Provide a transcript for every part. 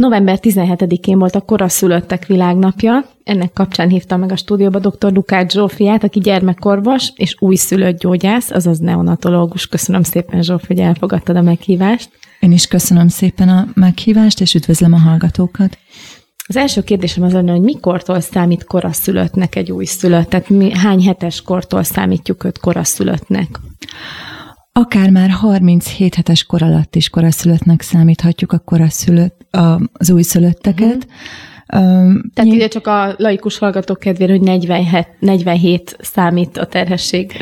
November 17-én volt a koraszülöttek világnapja. Ennek kapcsán hívta meg a stúdióba dr. Lukács Zsófiát, aki gyermekorvos és újszülött gyógyász, azaz neonatológus. Köszönöm szépen, Zsófi, hogy elfogadtad a meghívást. Én is köszönöm szépen a meghívást, és üdvözlöm a hallgatókat. Az első kérdésem az lenne, hogy mikortól számít koraszülöttnek egy újszülött? Tehát mi, hány hetes kortól számítjuk őt koraszülöttnek? Akár már 37 hetes kor alatt is koraszülöttnek számíthatjuk a koraszülött, az újszülötteket. Uh-huh. Um, Tehát ide csak a laikus hallgatók kedvére, hogy 47, 47 számít a terhesség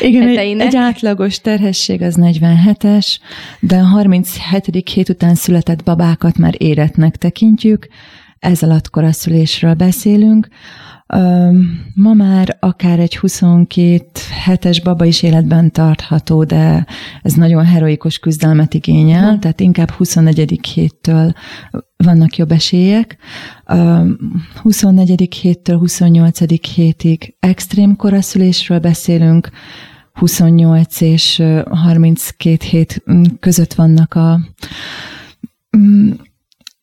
Igen, heteinek. Egy, egy átlagos terhesség az 47-es, de a 37. hét után született babákat már éretnek tekintjük, ez alatt koraszülésről beszélünk. Ma már akár egy 22 hetes baba is életben tartható, de ez nagyon heroikus küzdelmet igényel, tehát inkább 24. héttől vannak jobb esélyek. 24. héttől 28. hétig extrém koraszülésről beszélünk, 28 és 32 hét között vannak a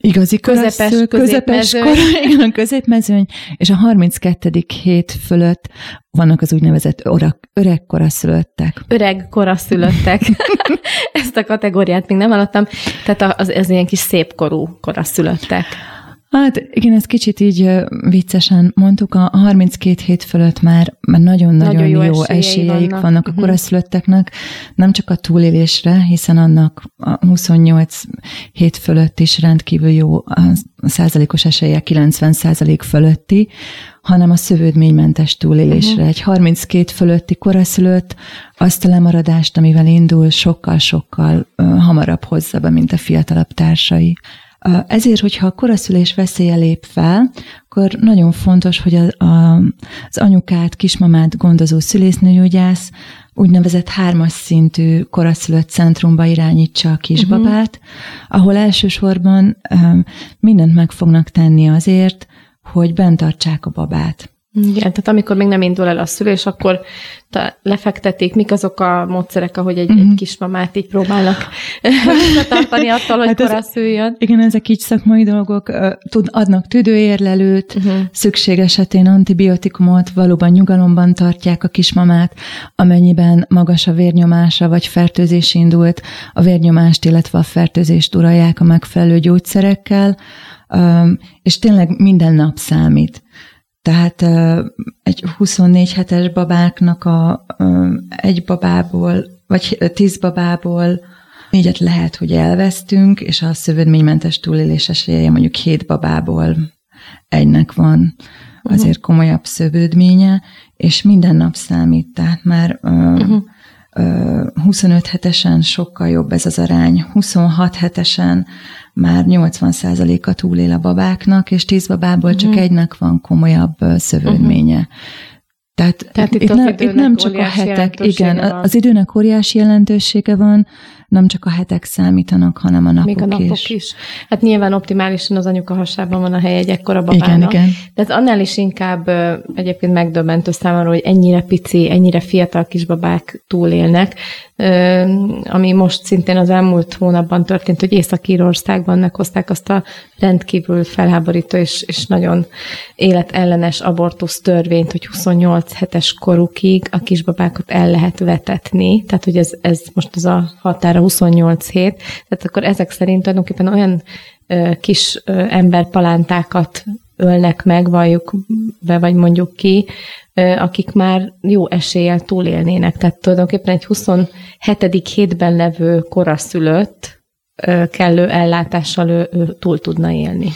Igazi közepes, közepes, közepes kor, igen, középmezőny, és a 32. hét fölött vannak az úgynevezett öreg, öreg koraszülöttek. Öreg koraszülöttek. Ezt a kategóriát még nem hallottam. Tehát az, az ilyen kis szépkorú koraszülöttek. Hát igen, ezt kicsit így viccesen mondtuk, a 32 hét fölött már, már nagyon-nagyon nagyon jó, jó esélyeik, esélyeik vannak, vannak uh-huh. a koraszülötteknek, nem csak a túlélésre, hiszen annak a 28 hét fölött is rendkívül jó a százalékos esélye 90 százalék fölötti, hanem a szövődménymentes túlélésre. Uh-huh. Egy 32 fölötti koraszülött azt a lemaradást, amivel indul, sokkal-sokkal hamarabb hozza be, mint a fiatalabb társai. Ezért, hogyha a koraszülés veszélye lép fel, akkor nagyon fontos, hogy a, a, az anyukát, kismamát gondozó szülésznőgyógyász úgynevezett hármas szintű koraszülött centrumba irányítsa a kisbabát, uh-huh. ahol elsősorban um, mindent meg fognak tenni azért, hogy bent tartsák a babát. Igen, tehát amikor még nem indul el a szülés, akkor lefektetik, mik azok a módszerek, ahogy egy, uh-huh. egy mhm. kismamát így próbálnak tartani attól, hogy hát korán szüljön. Igen, ezek így szakmai dolgok, tud, adnak tüdőérlelőt, uh-huh. szükség esetén antibiotikumot, valóban nyugalomban tartják a kismamát, amennyiben magas a vérnyomása, vagy fertőzés indult, a vérnyomást, illetve a fertőzést uralják a megfelelő gyógyszerekkel, és tényleg minden nap számít. Tehát egy 24 hetes babáknak a egy babából, vagy tíz babából négyet lehet, hogy elvesztünk, és a szövődménymentes túlélés esélye mondjuk hét babából egynek van azért komolyabb szövődménye, és minden nap számít, tehát már uh-huh. 25 hetesen sokkal jobb ez az arány, 26 hetesen már 80%-a túlél a babáknak, és 10 babából uh-huh. csak mhm. egynek van komolyabb szövődménye. Uh-huh. Tehát, Tehát itt, itt, nem, itt nem csak a hetek, igen, van. az időnek óriási jelentősége van, nem csak a hetek számítanak, hanem a napok Még a napok is. is. Hát nyilván optimálisan az anyuka hasában van a hely egy ekkora babának. Igen, igen. De ez annál is inkább egyébként megdöbbentő számomra, hogy ennyire pici, ennyire fiatal kisbabák túlélnek, ami most szintén az elmúlt hónapban történt, hogy Észak-Írországban meghozták azt a rendkívül felháborító és, és nagyon életellenes abortusz törvényt, hogy 28 hetes korukig a kisbabákat el lehet vetetni, tehát hogy ez, ez most az a határa 28 hét, tehát akkor ezek szerint tulajdonképpen olyan kis emberpalántákat ölnek meg, valljuk be, vagy mondjuk ki, akik már jó eséllyel túlélnének. Tehát tulajdonképpen egy 27. hétben levő koraszülött kellő ellátással ő, ő túl tudna élni.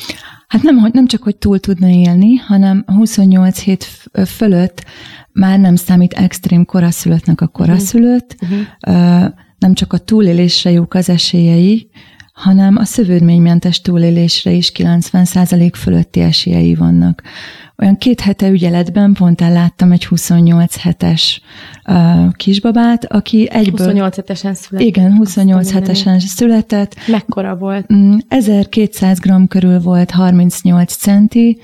Hát nem, nem csak, hogy túl tudna élni, hanem 28 hét fölött már nem számít extrém koraszülöttnek a koraszülött, uh-huh. nem csak a túlélésre jók az esélyei, hanem a szövődménymentes túlélésre is 90% fölötti esélyei vannak. Olyan két hete ügyeletben pont elláttam egy 28 hetes uh, kisbabát, aki egyből... 28 hetesen született. Igen, 28 hetesen született. Mekkora volt? 1200 mm, g körül volt, 38 centi.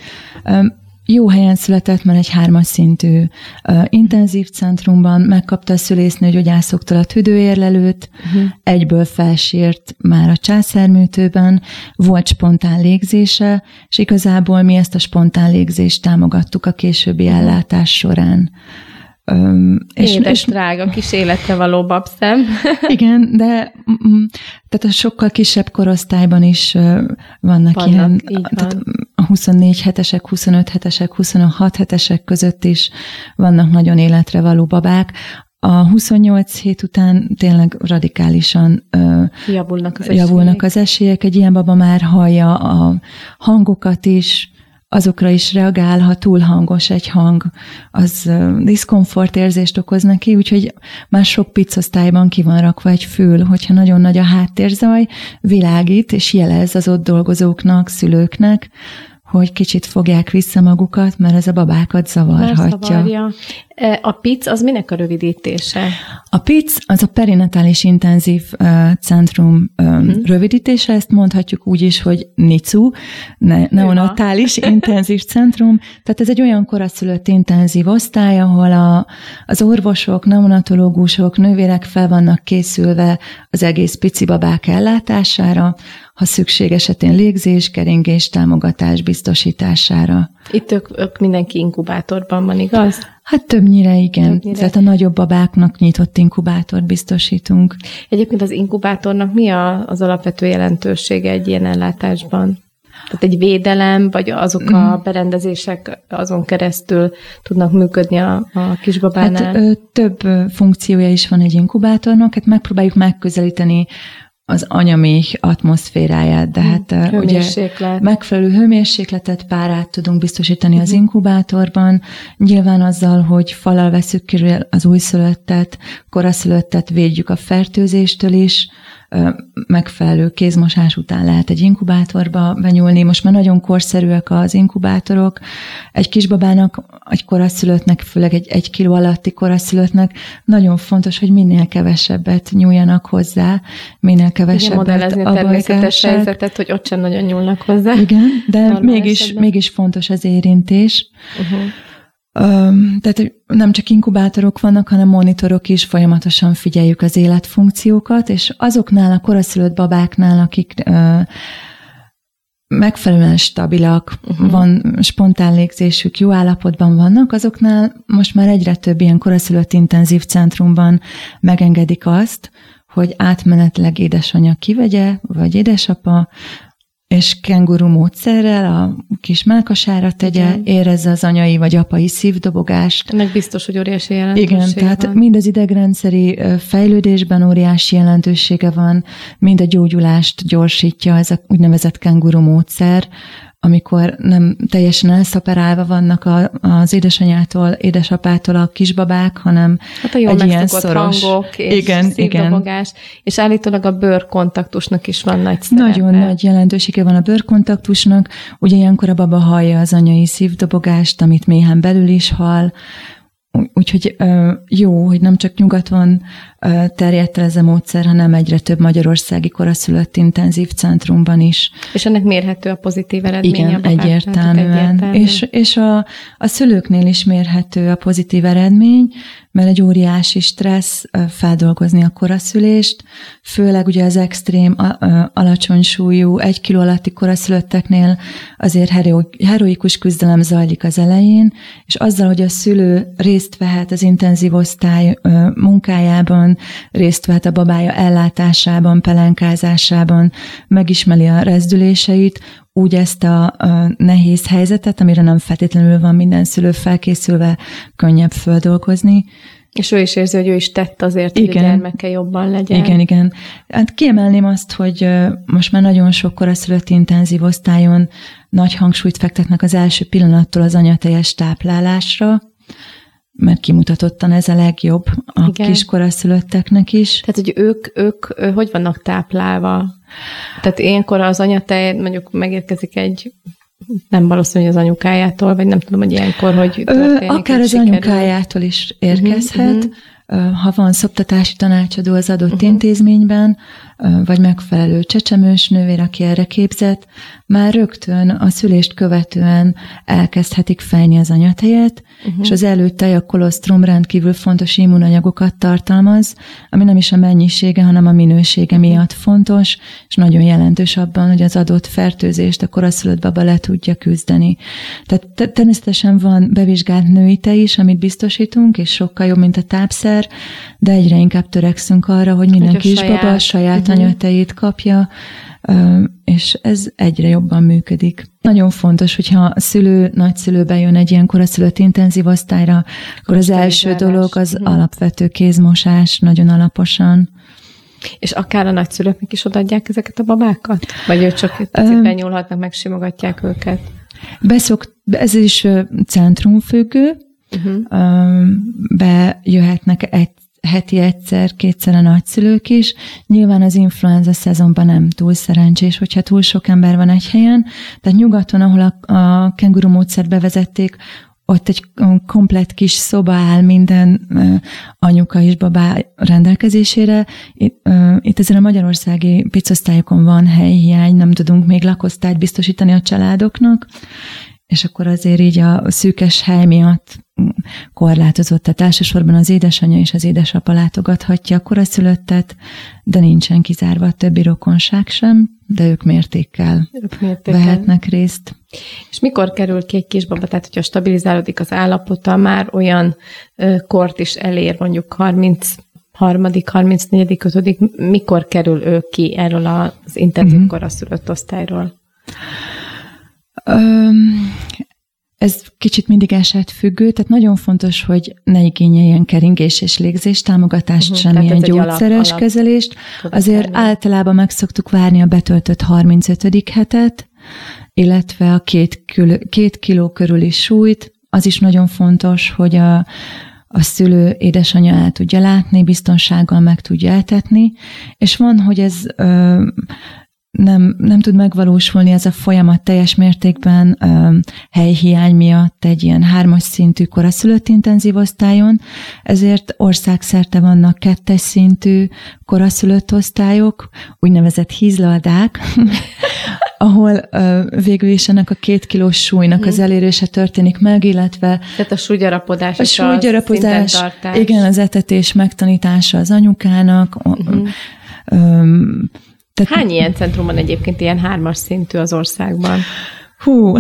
Um, jó helyen született, mert egy hármas szintű uh, intenzív centrumban megkapta a szülésznő gyógyászoktól a tüdőérlelőt, uh-huh. egyből felsírt már a császárműtőben, volt spontán légzése, és igazából mi ezt a spontán légzést támogattuk a későbbi uh-huh. ellátás során. Um, és, Édes, és, drága, kis életre való babszem. Igen, de tehát a sokkal kisebb korosztályban is vannak, vannak ilyen, tehát van. A 24 hetesek, 25 hetesek, 26 hetesek között is vannak nagyon életre való babák. A 28 hét után tényleg radikálisan javulnak az, javulnak esélyek. az esélyek. Egy ilyen baba már hallja a hangokat is, azokra is reagál, ha túl hangos egy hang, az diszkomfort érzést okoz neki, úgyhogy már sok piccosztályban ki van rakva egy fül, hogyha nagyon nagy a háttérzaj, világít és jelez az ott dolgozóknak, szülőknek, hogy kicsit fogják vissza magukat, mert ez a babákat zavarhatja. Zavarja. E, a PIC az minek a rövidítése? A PIC az a perinatális intenzív uh, centrum uh, rövidítése, ezt mondhatjuk úgy is, hogy NICU, ne, neonatális intenzív centrum. Tehát ez egy olyan koraszülött intenzív osztály, ahol a, az orvosok, neonatológusok, nővérek fel vannak készülve az egész pici babák ellátására, ha szükség esetén légzés, keringés, támogatás biztosítására. Itt ők, ők mindenki inkubátorban van, igaz? Hát többnyire igen. Többnyire. Tehát a nagyobb babáknak nyitott inkubátort biztosítunk. Egyébként az inkubátornak mi a, az alapvető jelentősége egy ilyen ellátásban? Tehát egy védelem, vagy azok a mhm. berendezések azon keresztül tudnak működni a, a kisbabánál? Hát, ö, több funkciója is van egy inkubátornak, hát megpróbáljuk megközelíteni az anyaméh atmoszféráját, de hát hm, ugye megfelelő hőmérsékletet, párát tudunk biztosítani az hm. inkubátorban, nyilván azzal, hogy falal veszük ki az újszülöttet, koraszülöttet védjük a fertőzéstől is, megfelelő kézmosás után lehet egy inkubátorba benyúlni. Most már nagyon korszerűek az inkubátorok. Egy kisbabának, egy koraszülöttnek, főleg egy egy kiló alatti koraszülöttnek nagyon fontos, hogy minél kevesebbet nyúljanak hozzá, minél kevesebbet modellezni a természetes helyzetet, hogy ott sem nagyon nyúlnak hozzá. Igen, de mégis, mégis fontos az érintés. Uh-huh. Tehát nem csak inkubátorok vannak, hanem monitorok is, folyamatosan figyeljük az életfunkciókat, és azoknál a koraszülött babáknál, akik megfelelően stabilak, uh-huh. van spontán légzésük, jó állapotban vannak, azoknál most már egyre több ilyen koraszülött intenzív centrumban megengedik azt, hogy átmenetleg édesanyja kivegye, vagy édesapa, és kenguru módszerrel a kis melkasára tegye, Igen. érezze az anyai vagy apai szívdobogást. Ennek biztos, hogy óriási jelentősége Igen, tehát van. mind az idegrendszeri fejlődésben óriási jelentősége van, mind a gyógyulást gyorsítja ez a úgynevezett kenguru módszer, amikor nem teljesen elszaperálva vannak a, az édesanyától, édesapától a kisbabák, hanem hát a egy ilyen szoros. hangok és igen, igen. és állítólag a bőrkontaktusnak is van nagy szerepe. Nagyon nagy jelentősége van a bőrkontaktusnak, ugye ilyenkor a baba hallja az anyai szívdobogást, amit méhen belül is hall, Úgyhogy jó, hogy nem csak nyugaton terjedt el ez a módszer, hanem egyre több magyarországi koraszülött intenzív centrumban is. És ennek mérhető a pozitív eredménye? Igen, egyértelműen. egyértelműen. És, és a, a szülőknél is mérhető a pozitív eredmény, mert egy óriási stressz feldolgozni a koraszülést, főleg ugye az extrém alacsony súlyú, egy kiló alatti koraszülötteknél azért heroikus küzdelem zajlik az elején, és azzal, hogy a szülő részt vehet az intenzív osztály munkájában, részt vehet a babája ellátásában, pelenkázásában, megismeri a rezdüléseit, úgy ezt a, a nehéz helyzetet, amire nem feltétlenül van minden szülő felkészülve, könnyebb földolgozni. És ő is érzi, hogy ő is tett azért, igen, hogy a gyermeke jobban legyen. Igen, igen. Hát kiemelném azt, hogy most már nagyon sok koraszülött intenzív osztályon nagy hangsúlyt fektetnek az első pillanattól az anyateljes táplálásra, mert kimutatottan ez a legjobb a Igen. kiskoraszülötteknek is. Tehát, hogy ők, ők hogy vannak táplálva? Tehát ilyenkor az anyatej mondjuk megérkezik egy nem valószínű, hogy az anyukájától, vagy nem tudom, hogy ilyenkor, hogy történik, Akár az sikerül. anyukájától is érkezhet, uh-huh. ha van szoptatási tanácsadó az adott uh-huh. intézményben, vagy megfelelő csecsemős nővér, aki erre képzett, már rögtön a szülést követően elkezdhetik fejni az anyatejet, uh-huh. és az előtte a kolostrum rendkívül fontos immunanyagokat tartalmaz, ami nem is a mennyisége, hanem a minősége miatt fontos, és nagyon jelentős abban, hogy az adott fertőzést a koraszülött baba le tudja küzdeni. Tehát természetesen van bevizsgált női te is, amit biztosítunk, és sokkal jobb, mint a tápszer, de egyre inkább törekszünk arra, hogy minden hogy kisbaba saját, a saját uh-huh. anyatejét kapja, és ez egyre jobban működik. Nagyon fontos, hogyha a szülő, nagyszülő bejön egy ilyen koraszülött intenzív osztályra, akkor az első dolog az uh-huh. alapvető kézmosás, nagyon alaposan. És akár a nagyszülőknek is odaadják ezeket a babákat? Vagy ők csak benyúlhatnak, megsimogatják őket? Beszok, ez is centrumfüggő, uh-huh. bejöhetnek egy heti egyszer, kétszer a nagyszülők is. Nyilván az influenza szezonban nem túl szerencsés, hogyha túl sok ember van egy helyen. Tehát nyugaton, ahol a, a kenguru módszert bevezették, ott egy komplet kis szoba áll minden anyuka és babá rendelkezésére. Itt, ezen a magyarországi picosztályokon van helyhiány, nem tudunk még lakosztályt biztosítani a családoknak, és akkor azért így a szűkes hely miatt korlátozott. Tehát elsősorban az édesanyja és az édesapa látogathatja a koraszülöttet, de nincsen kizárva a többi rokonság sem, de ők mértékkel, ők mértékkel. vehetnek részt. És mikor kerül ki egy kisbaba, tehát hogyha stabilizálódik az állapota, már olyan ö, kort is elér, mondjuk 30 harmadik, 34., 5. mikor kerül ő ki erről az intenzív uh-huh. koraszülött osztályról? Um, ez kicsit mindig eset függő, tehát nagyon fontos, hogy ne igényeljen keringés és légzés támogatást, uh-huh, semmilyen gyógyszeres alap, kezelést. Azért tenni. általában meg szoktuk várni a betöltött 35. hetet, illetve a két, kül, két kiló körüli súlyt. Az is nagyon fontos, hogy a, a szülő édesanyja el tudja látni, biztonsággal meg tudja eltetni, és van, hogy ez ö, nem, nem tud megvalósulni ez a folyamat teljes mértékben ö, helyhiány miatt egy ilyen hármas szintű koraszülött intenzív osztályon, ezért országszerte vannak kettes szintű koraszülött osztályok, úgynevezett hízladák, ahol ö, végül is ennek a két kilós súlynak az mhm. elérése történik meg, illetve... Tehát a súlygyarapodás a súlygyarapodás, igen, az etetés megtanítása az anyukának, uh-huh. ö, tehát Hány ilyen centrum van egyébként ilyen hármas szintű az országban? Hú.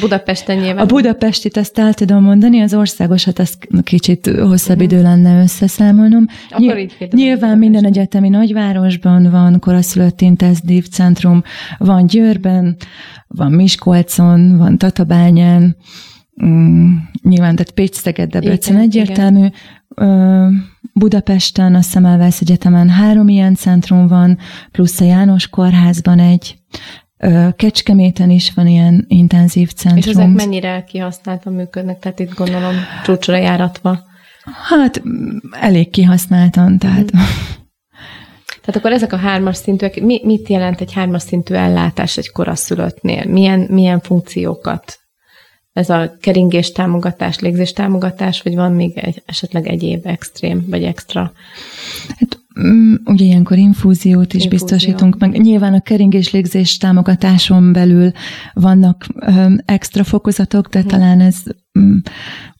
Budapesten nyilván. A Budapestit ezt el tudom mondani, az országosat ezt kicsit hosszabb uh-huh. idő lenne összeszámolnom. Akkor Ny- nyilván minden egyetemi nagyvárosban van koraszülött intenzív centrum, van Győrben, van Miskolcon, van Tatabányán, mm, nyilván, tehát Pécs, Szeged, Debrecen egyértelmű. Igen. Budapesten, a Szemelvesz Egyetemen három ilyen centrum van, plusz a János Kórházban egy, Kecskeméten is van ilyen intenzív centrum. És ezek mennyire kihasználtan működnek? Tehát itt gondolom csúcsra járatva. Hát elég kihasználtan, tehát... Mm. Tehát akkor ezek a hármas szintűek, mi, mit jelent egy hármas szintű ellátás egy koraszülöttnél? Milyen, milyen funkciókat ez a keringés támogatás, légzés támogatás, vagy van még egy, esetleg egyéb extrém, vagy extra? Hát mm, Ugye ilyenkor infúziót is Infúzió. biztosítunk, meg nyilván a keringés légzés támogatáson belül vannak um, extra fokozatok, de hmm. talán ez um,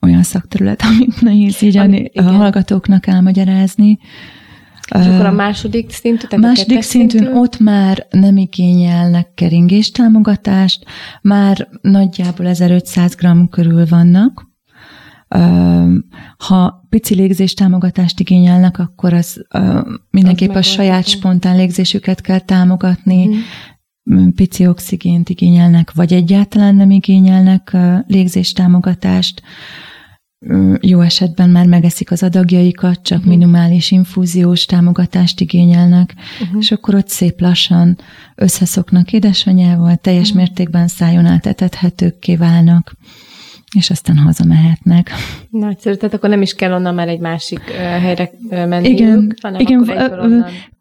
olyan szakterület, amit nehéz így Ami, a, a hallgatóknak elmagyarázni. És akkor a második szintű? Tehát második a szintűn szintű? ott már nem igényelnek keringés támogatást, már nagyjából 1500 g körül vannak. Ha pici légzés támogatást igényelnek, akkor az mindenképp a saját spontán légzésüket kell támogatni, mm. pici oxigént igényelnek, vagy egyáltalán nem igényelnek légzés támogatást jó esetben már megeszik az adagjaikat, csak uh-huh. minimális infúziós támogatást igényelnek, uh-huh. és akkor ott szép lassan összeszoknak édesanyával, teljes uh-huh. mértékben szájon átetethetőkké válnak. És aztán hazamehetnek. Nagyszerű, tehát akkor nem is kell onnan már egy másik uh, helyre menni. Igen, hanem igen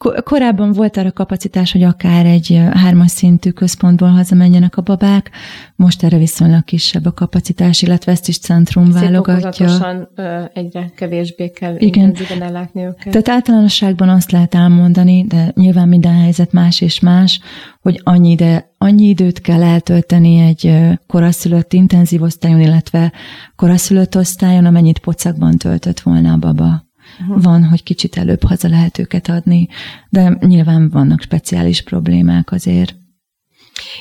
akkor korábban volt arra kapacitás, hogy akár egy hármas szintű központból hazamenjenek a babák, most erre viszonylag kisebb a kapacitás, illetve ezt is centrum Szép válogatja. egyre kevésbé kell Igen. ellátni őket. Tehát általánosságban azt lehet elmondani, de nyilván minden helyzet más és más, hogy annyi, ide, annyi időt kell eltölteni egy koraszülött intenzív osztályon, illetve koraszülött osztályon, amennyit pocakban töltött volna a baba. Uh-huh. Van, hogy kicsit előbb haza lehet őket adni, de nyilván vannak speciális problémák azért.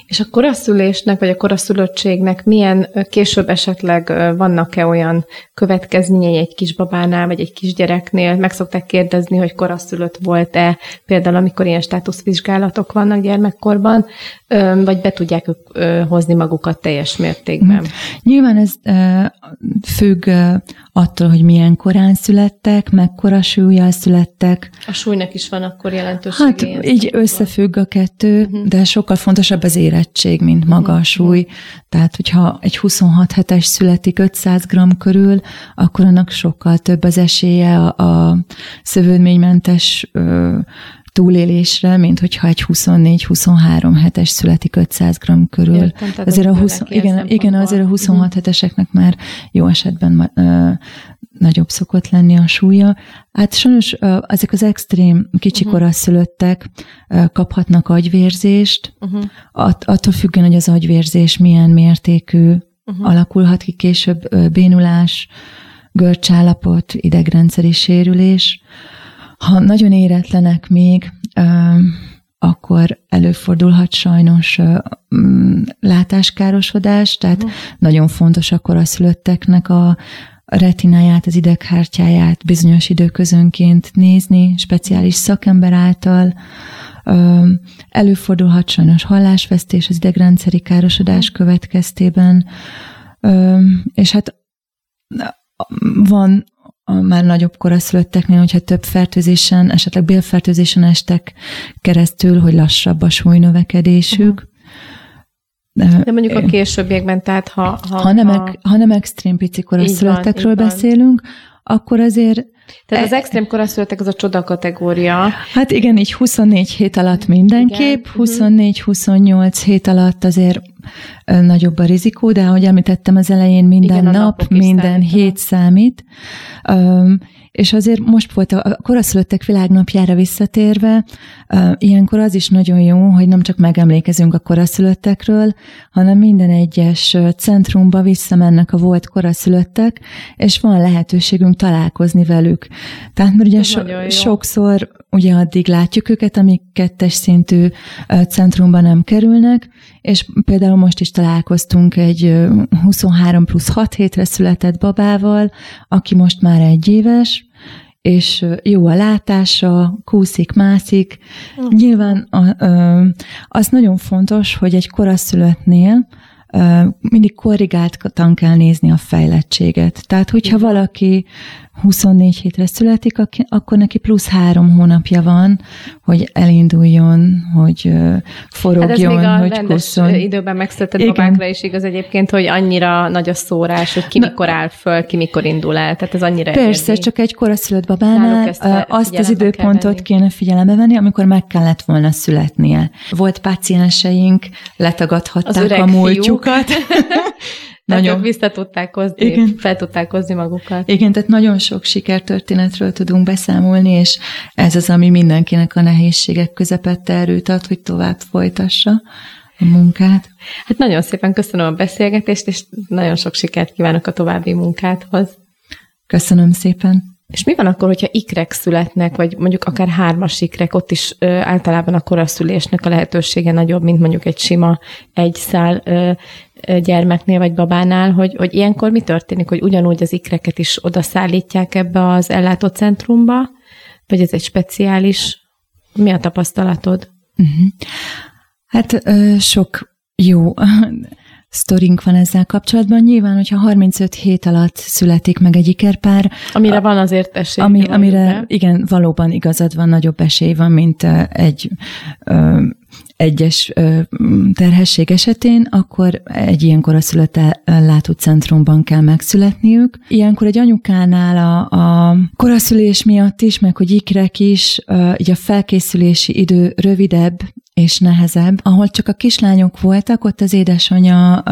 És a koraszülésnek, vagy a koraszülöttségnek milyen később esetleg vannak-e olyan következményei egy kisbabánál, vagy egy kisgyereknél? Meg szokták kérdezni, hogy koraszülött volt-e, például amikor ilyen státuszvizsgálatok vannak gyermekkorban, vagy be tudják ők hozni magukat teljes mértékben? Hmm. Nyilván ez függ attól, hogy milyen korán születtek, mekkora súlyjal születtek. A súlynak is van akkor jelentősége? Hát így összefügg a kettő, uh-huh. de sokkal fontosabb az érettség, mint maga a mhm. súly. Tehát, hogyha egy 26 hetes születik 500 g körül, akkor annak sokkal több az esélye a, a szövődménymentes ö, túlélésre, mint hogyha egy 24-23 hetes születik 500 g körül. Értem, azért a 20, igen, igen, azért a 26 uh-huh. heteseknek már jó esetben ö, nagyobb szokott lenni a súlya. Hát sajnos ö, ezek az extrém kicsi uh-huh. koraszülöttek ö, kaphatnak agyvérzést, uh-huh. At, attól függően, hogy az agyvérzés milyen mértékű uh-huh. alakulhat ki később ö, bénulás, görcsállapot, idegrendszeri sérülés. Ha nagyon éretlenek még, akkor előfordulhat sajnos mm, látáskárosodás, tehát uh-huh. nagyon fontos akkor a szülötteknek a retináját, az ideghártyáját bizonyos időközönként nézni, speciális szakember által. Előfordulhat sajnos hallásvesztés az idegrendszeri károsodás következtében, és hát van a már nagyobb koraszülötteknél, hogyha több fertőzésen, esetleg bélfertőzésen estek keresztül, hogy lassabb a súlynövekedésük. Uh-huh. De, De mondjuk a későbbiekben, tehát ha... Ha, ha, nem, ha, ha nem extrém pici koraszülöttekről beszélünk, akkor azért tehát az extrém koraszülöttek az a csoda kategória. Hát igen, így 24 hét alatt mindenképp, 24-28 hét alatt azért nagyobb a rizikó, de ahogy említettem az elején, minden igen, nap, minden hét számít. És azért most volt a koraszülöttek világnapjára visszatérve, ilyenkor az is nagyon jó, hogy nem csak megemlékezünk a koraszülöttekről, hanem minden egyes centrumba visszamennek a volt koraszülöttek, és van lehetőségünk találkozni velük. Tehát mert ugye so, sokszor ugye addig látjuk őket, amíg kettes szintű centrumba nem kerülnek, és például most is találkoztunk egy 23 plusz 6 hétre született babával, aki most már egy éves, és jó a látása, kúszik, mászik. Mm. Nyilván az nagyon fontos, hogy egy koraszülöttnél mindig korrigáltan kell nézni a fejlettséget. Tehát, hogyha valaki 24 hétre születik, akkor neki plusz három hónapja van, hogy elinduljon, hogy forogjon, hát ez még a hogy kusszon. időben megszületett babákra is igaz egyébként, hogy annyira nagy a szórás, hogy ki Na, mikor áll föl, ki mikor indul el. Tehát ez annyira Persze, érdi. csak egy koraszülött babánál azt az időpontot kéne figyelembe venni, amikor meg kellett volna születnie. Volt pácienseink, letagadhatták a múltjukat. Nagyon. Tehát vissza tudták hozni, Igen. fel tudták hozni magukat. Igen, tehát nagyon sok sikertörténetről tudunk beszámolni, és ez az, ami mindenkinek a nehézségek közepette erőt ad, hogy tovább folytassa a munkát. Hát nagyon szépen köszönöm a beszélgetést, és nagyon sok sikert kívánok a további munkádhoz. Köszönöm szépen. És mi van akkor, hogyha ikrek születnek, vagy mondjuk akár hármas ikrek, ott is ö, általában a koraszülésnek a lehetősége nagyobb, mint mondjuk egy sima egy szál ö, gyermeknél vagy babánál, hogy, hogy ilyenkor mi történik, hogy ugyanúgy az ikreket is oda szállítják ebbe az ellátócentrumba, vagy ez egy speciális, mi a tapasztalatod? Uh-huh. Hát ö, sok jó sztorink van ezzel kapcsolatban. Nyilván, hogyha 35 hét alatt születik meg egy ikerpár. Amire van azért esély. Ami, amire, de? igen, valóban igazad van, nagyobb esély van, mint egy ö, egyes terhesség esetén, akkor egy ilyen koraszülött ellátó centrumban kell megszületniük. Ilyenkor egy anyukánál a, a koraszülés miatt is, meg hogy ikrek is, így a felkészülési idő rövidebb és nehezebb. Ahol csak a kislányok voltak, ott az édesanyja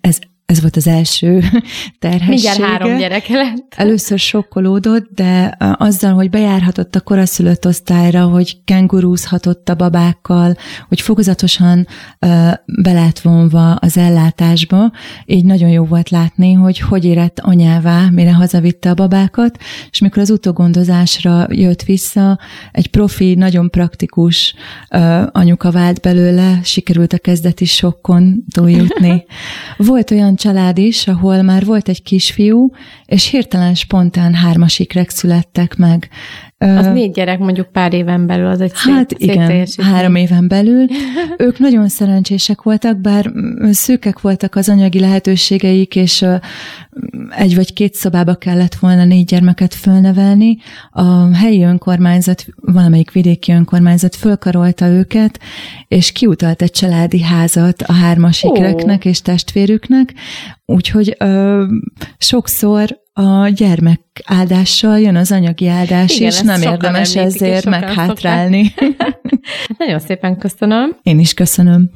ez ez volt az első terhessége. Mindjárt három gyereke lett. Először sokkolódott, de azzal, hogy bejárhatott a koraszülött osztályra, hogy kengurúzhatott a babákkal, hogy fokozatosan lett vonva az ellátásba, így nagyon jó volt látni, hogy hogy érett anyává, mire hazavitte a babákat, és mikor az utogondozásra jött vissza, egy profi, nagyon praktikus anyuka vált belőle, sikerült a kezdeti sokkon túljutni. Volt olyan család is, ahol már volt egy kisfiú, és hirtelen spontán hármasikrek születtek meg. Az négy gyerek mondjuk pár éven belül, az egy Hát szép, igen, szép három éven belül. Ők nagyon szerencsések voltak, bár szűkek voltak az anyagi lehetőségeik, és egy vagy két szobába kellett volna négy gyermeket fölnevelni. A helyi önkormányzat, valamelyik vidéki önkormányzat fölkarolta őket, és kiutalt egy családi házat a hármasikreknek oh. és testvérüknek, úgyhogy ö, sokszor a gyermek áldással jön az anyagi áldás, Igen, és nem érdemes ezért meghátrálni. Nagyon szépen köszönöm. Én is köszönöm.